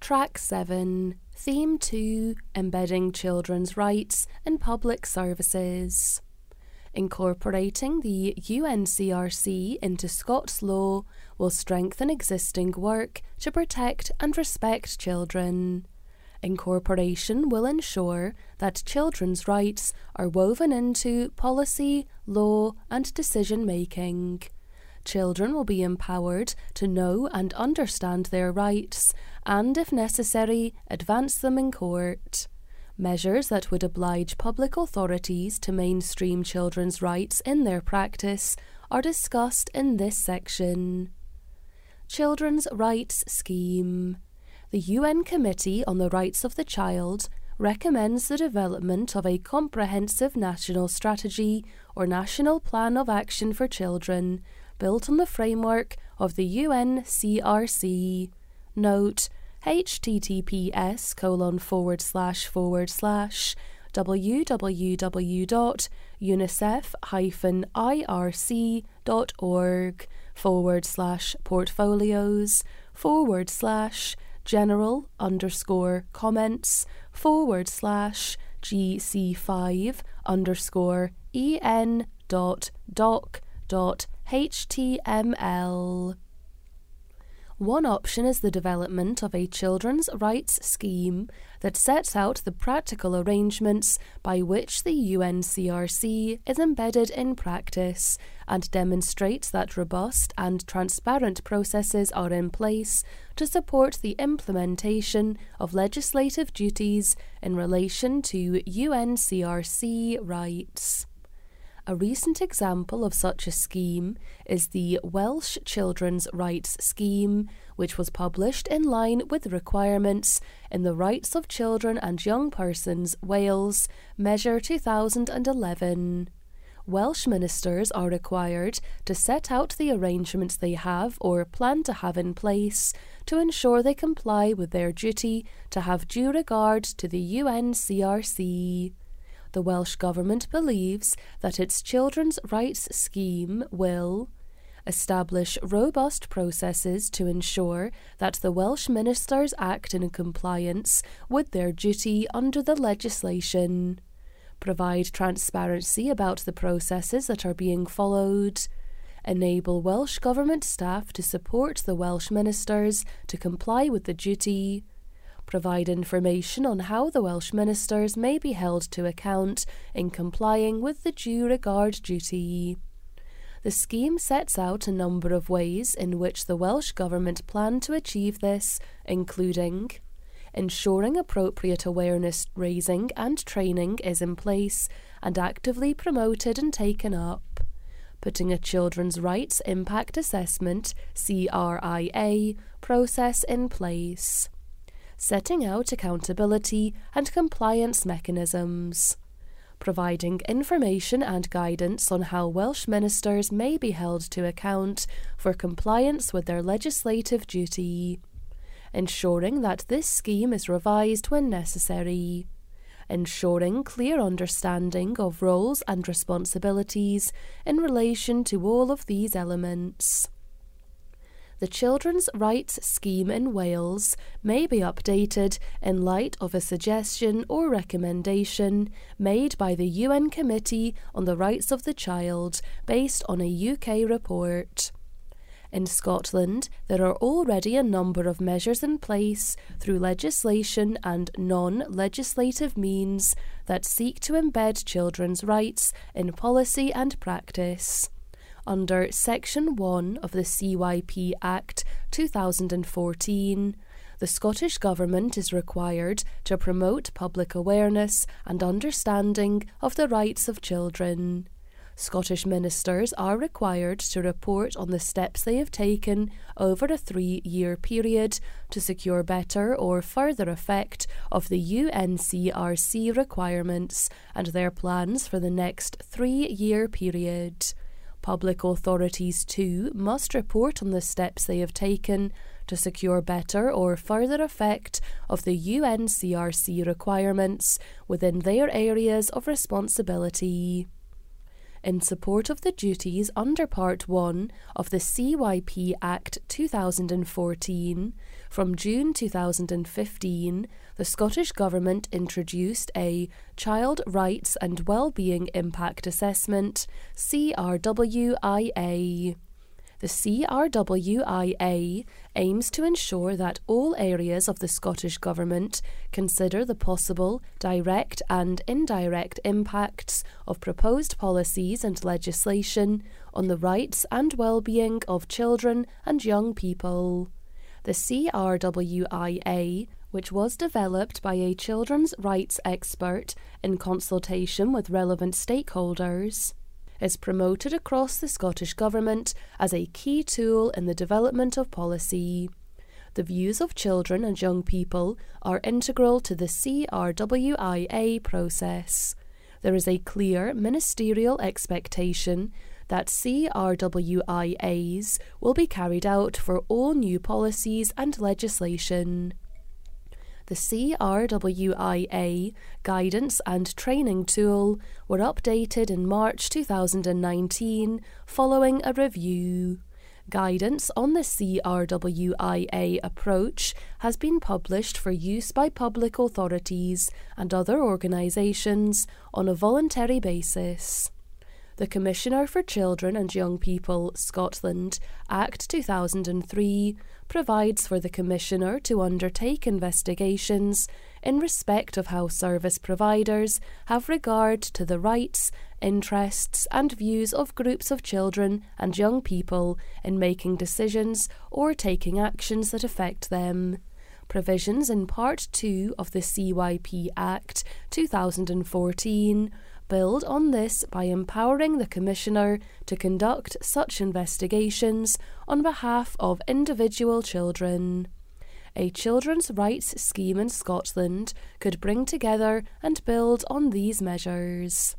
Track 7, Theme 2 Embedding Children's Rights in Public Services. Incorporating the UNCRC into Scots law will strengthen existing work to protect and respect children. Incorporation will ensure that children's rights are woven into policy, law, and decision making. Children will be empowered to know and understand their rights and, if necessary, advance them in court. Measures that would oblige public authorities to mainstream children's rights in their practice are discussed in this section. Children's Rights Scheme The UN Committee on the Rights of the Child recommends the development of a comprehensive national strategy or national plan of action for children built on the framework of the UNCRC. Note https colon forward slash forward slash www.unicef-irc.org forward slash portfolios forward slash general underscore comments forward slash gc5 underscore en dot doc dot html one option is the development of a children's rights scheme that sets out the practical arrangements by which the UNCRC is embedded in practice and demonstrates that robust and transparent processes are in place to support the implementation of legislative duties in relation to UNCRC rights. A recent example of such a scheme is the Welsh Children's Rights Scheme, which was published in line with requirements in the Rights of Children and Young Persons Wales Measure 2011. Welsh ministers are required to set out the arrangements they have or plan to have in place to ensure they comply with their duty to have due regard to the UNCRC the Welsh Government believes that its children's rights scheme will establish robust processes to ensure that the Welsh ministers act in compliance with their duty under the legislation, provide transparency about the processes that are being followed, enable Welsh Government staff to support the Welsh ministers to comply with the duty, provide information on how the Welsh ministers may be held to account in complying with the due regard duty. The scheme sets out a number of ways in which the Welsh Government plan to achieve this, including ensuring appropriate awareness raising and training is in place and actively promoted and taken up, putting a Children's Rights Impact Assessment CRIA process in place setting out accountability and compliance mechanisms, providing information and guidance on how Welsh ministers may be held to account for compliance with their legislative duty, ensuring that this scheme is revised when necessary. Ensuring clear understanding of roles and responsibilities in relation to all of these elements the Children's Rights Scheme in Wales may be updated in light of a suggestion or recommendation made by the UN Committee on the Rights of the Child based on a UK report. In Scotland, there are already a number of measures in place through legislation and non legislative means that seek to embed children's rights in policy and practice under Section 1 of the CYP Act 2014, the Scottish Government is required to promote public awareness and understanding of the rights of children. Scottish ministers are required to report on the steps they have taken over a three year period to secure better or further effect of the UNCRC requirements and their plans for the next three year period. Public authorities, too, must report on the steps they have taken to secure better or further effect of the UNCRC requirements within their areas of responsibility. in support of the duties under Part 1 of the CYP Act 2014, from June 2015, the Scottish Government introduced a Child Rights and Wellbeing Impact Assessment CRWIA. The CRWIA aims to ensure that all areas of the Scottish Government consider the possible direct and indirect impacts of proposed policies and legislation on the rights and well-being of children and young people. The CRWIA which was developed by a children's rights expert in consultation with relevant stakeholders, is promoted across the Scottish Government as a key tool in the development of policy. The views of children and young people are integral to the CRWIA process. There is a clear ministerial expectation that CRWIAs will be carried out for all new policies and legislation the CRWIA guidance and training tool were updated in March 2019 following a review. Guidance on the CRWIA approach has been published for use by public authorities and other organisations on a voluntary basis. The Commissioner for Children and Young People, Scotland, Act 2003, provides for the Commissioner to undertake investigations in respect of how service providers have regard to the rights, interests, and views of groups of children and young people in making decisions or taking actions that affect them. Provisions in Part 2 of the CYP Act 2014 build on this by empowering the Commissioner to conduct such investigations on behalf of individual children. A children's rights scheme in Scotland could bring together and build on these measures.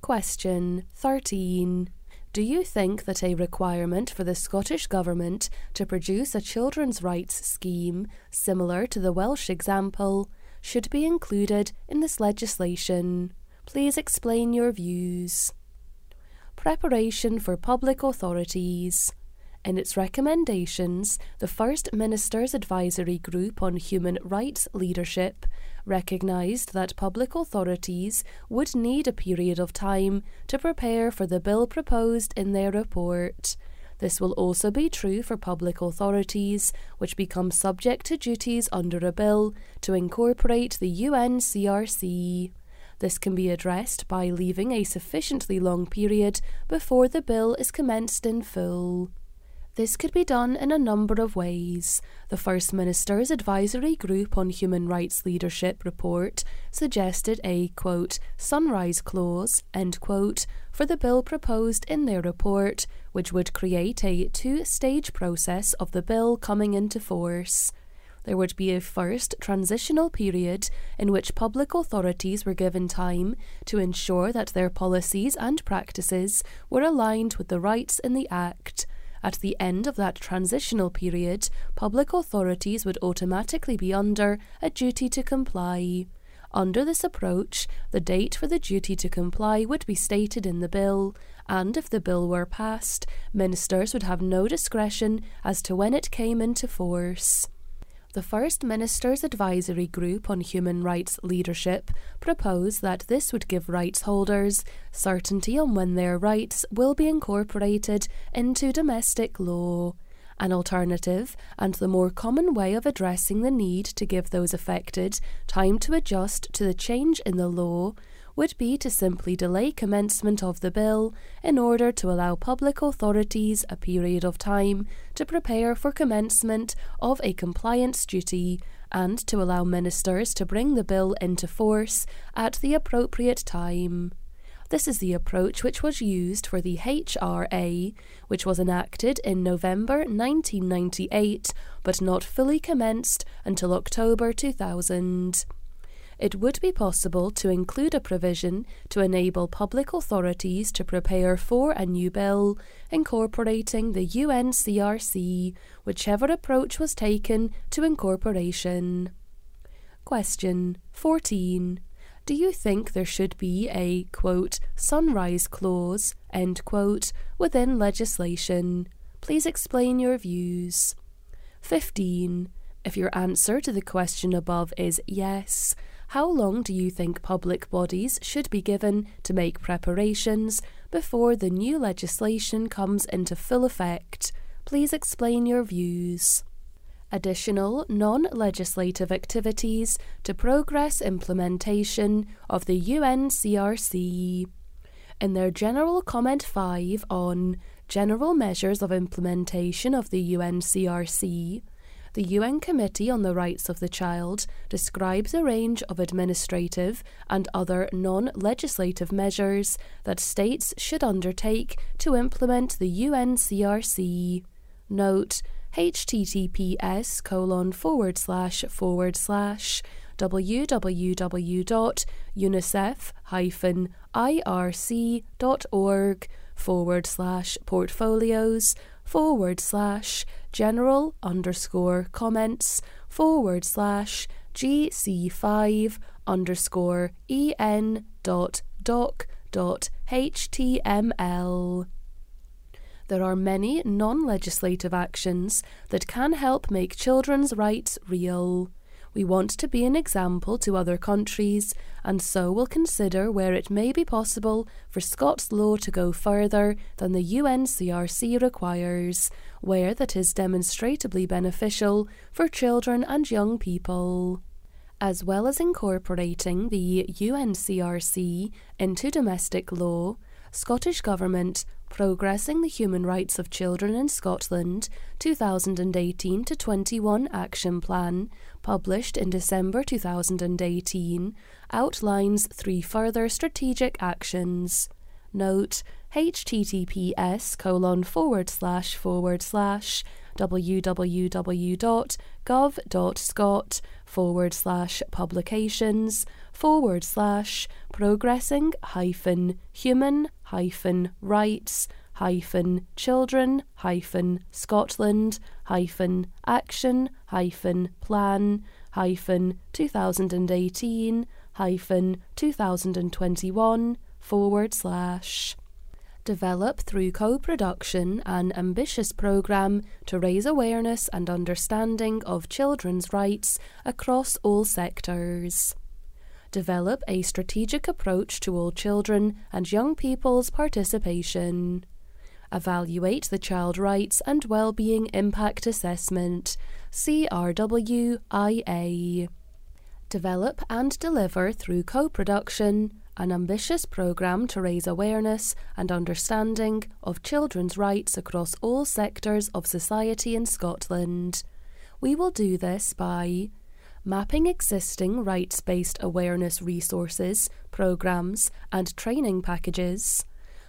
Question 13. Do you think that a requirement for the Scottish Government to produce a children's rights scheme, similar to the Welsh example, should be included in this legislation? Please explain your views. Preparation for public authorities. In its recommendations, the First Minister's Advisory Group on Human Rights Leadership recognised that public authorities would need a period of time to prepare for the bill proposed in their report. This will also be true for public authorities, which become subject to duties under a bill to incorporate the UNCRC. This can be addressed by leaving a sufficiently long period before the bill is commenced in full. This could be done in a number of ways. The First Minister's Advisory Group on Human Rights Leadership report suggested a quote, sunrise clause end quote, for the bill proposed in their report, which would create a two stage process of the bill coming into force there would be a first transitional period in which public authorities were given time to ensure that their policies and practices were aligned with the rights in the Act. At the end of that transitional period, public authorities would automatically be under a duty to comply. Under this approach, the date for the duty to comply would be stated in the bill, and if the bill were passed, ministers would have no discretion as to when it came into force the First Minister's Advisory Group on Human Rights Leadership proposed that this would give rights holders certainty on when their rights will be incorporated into domestic law. An alternative, and the more common way of addressing the need to give those affected time to adjust to the change in the law, would be to simply delay commencement of the bill in order to allow public authorities a period of time to prepare for commencement of a compliance duty and to allow ministers to bring the bill into force at the appropriate time. This is the approach which was used for the HRA, which was enacted in November 1998 but not fully commenced until October 2000 it would be possible to include a provision to enable public authorities to prepare for a new bill incorporating the UNCRC, whichever approach was taken to incorporation. Question 14. Do you think there should be a, quote, sunrise clause, end quote, within legislation? Please explain your views. 15. If your answer to the question above is yes, how long do you think public bodies should be given to make preparations before the new legislation comes into full effect? Please explain your views. Additional non legislative activities to progress implementation of the UNCRC. In their General Comment 5 on General Measures of Implementation of the UNCRC, the UN Committee on the Rights of the Child describes a range of administrative and other non legislative measures that states should undertake to implement the UNCRC. Note https colon forward slash forward slash www.unicef-irc.org forward slash portfolios forward slash general underscore comments forward slash gc5 underscore en dot doc dot html. There are many non legislative actions that can help make children's rights real. We want to be an example to other countries, and so will consider where it may be possible for Scots law to go further than the UNCRC requires, where that is demonstrably beneficial for children and young people. As well as incorporating the UNCRC into domestic law, Scottish Government Progressing the Human Rights of Children in Scotland 2018 to 21 Action Plan, published in December 2018, outlines three further strategic actions. Note https colon forward slash forward slash www.gov.scot forward slash publications forward slash progressing hyphen human hyphen rights hyphen children hyphen Scotland hyphen action hyphen plan hyphen 2018 hyphen 2021 forward slash develop through co production an ambitious programme to raise awareness and understanding of children's rights across all sectors. Develop a strategic approach to all children and young people's participation. Evaluate the Child Rights and Wellbeing Impact Assessment, CRWIA. Develop and deliver through co production an ambitious programme to raise awareness and understanding of children's rights across all sectors of society in Scotland. We will do this by mapping existing rights based awareness resources, programmes, and training packages,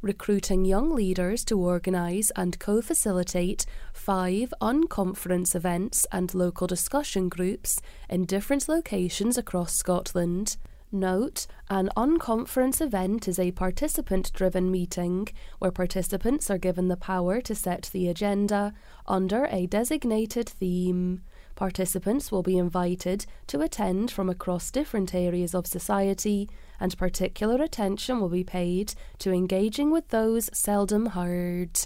recruiting young leaders to organise and co facilitate five unconference events and local discussion groups in different locations across Scotland Note, an unconference event is a participant driven meeting where participants are given the power to set the agenda under a designated theme. Participants will be invited to attend from across different areas of society, and particular attention will be paid to engaging with those seldom heard.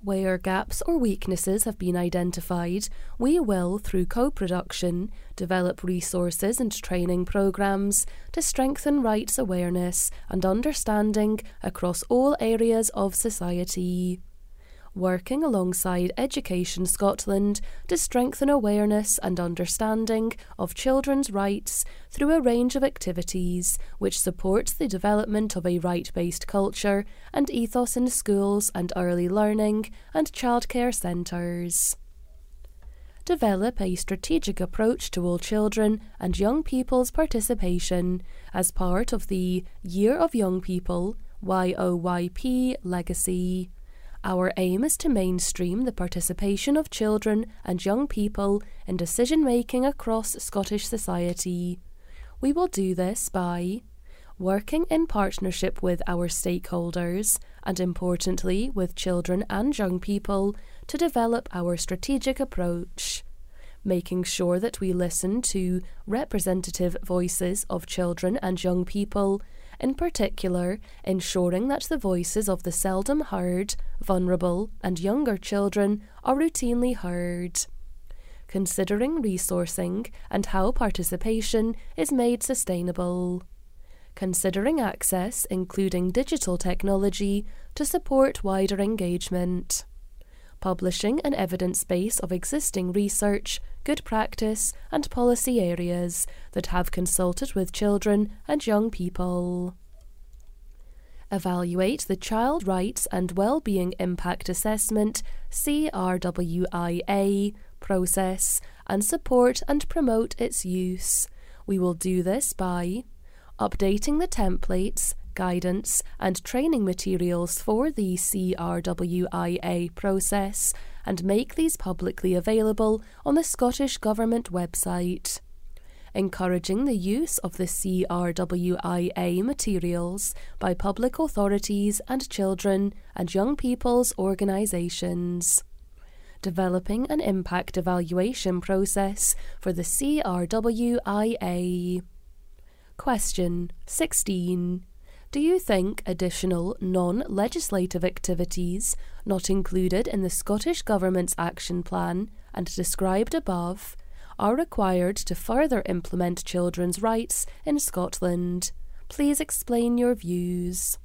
Where gaps or weaknesses have been identified, we will, through co production, develop resources and training programs to strengthen rights awareness and understanding across all areas of society working alongside Education Scotland to strengthen awareness and understanding of children's rights through a range of activities which supports the development of a right based culture and ethos in schools and early learning and childcare centres. Develop a strategic approach to all children and young people's participation as part of the Year of Young People YOYP legacy. Our aim is to mainstream the participation of children and young people in decision making across Scottish society. We will do this by working in partnership with our stakeholders and, importantly, with children and young people to develop our strategic approach, making sure that we listen to representative voices of children and young people, in particular, ensuring that the voices of the seldom heard, vulnerable, and younger children are routinely heard. Considering resourcing and how participation is made sustainable. Considering access, including digital technology, to support wider engagement publishing an evidence base of existing research, good practice, and policy areas that have consulted with children and young people. Evaluate the Child Rights and Wellbeing Impact Assessment CRWIA process and support and promote its use. We will do this by updating the templates guidance, and training materials for the CRWIA process and make these publicly available on the Scottish Government website. Encouraging the use of the CRWIA materials by public authorities and children and young people's organisations developing an impact evaluation process for the CRWIA. Question 16. Do you think additional non legislative activities not included in the Scottish Government's action plan and described above are required to further implement children's rights in Scotland? Please explain your views.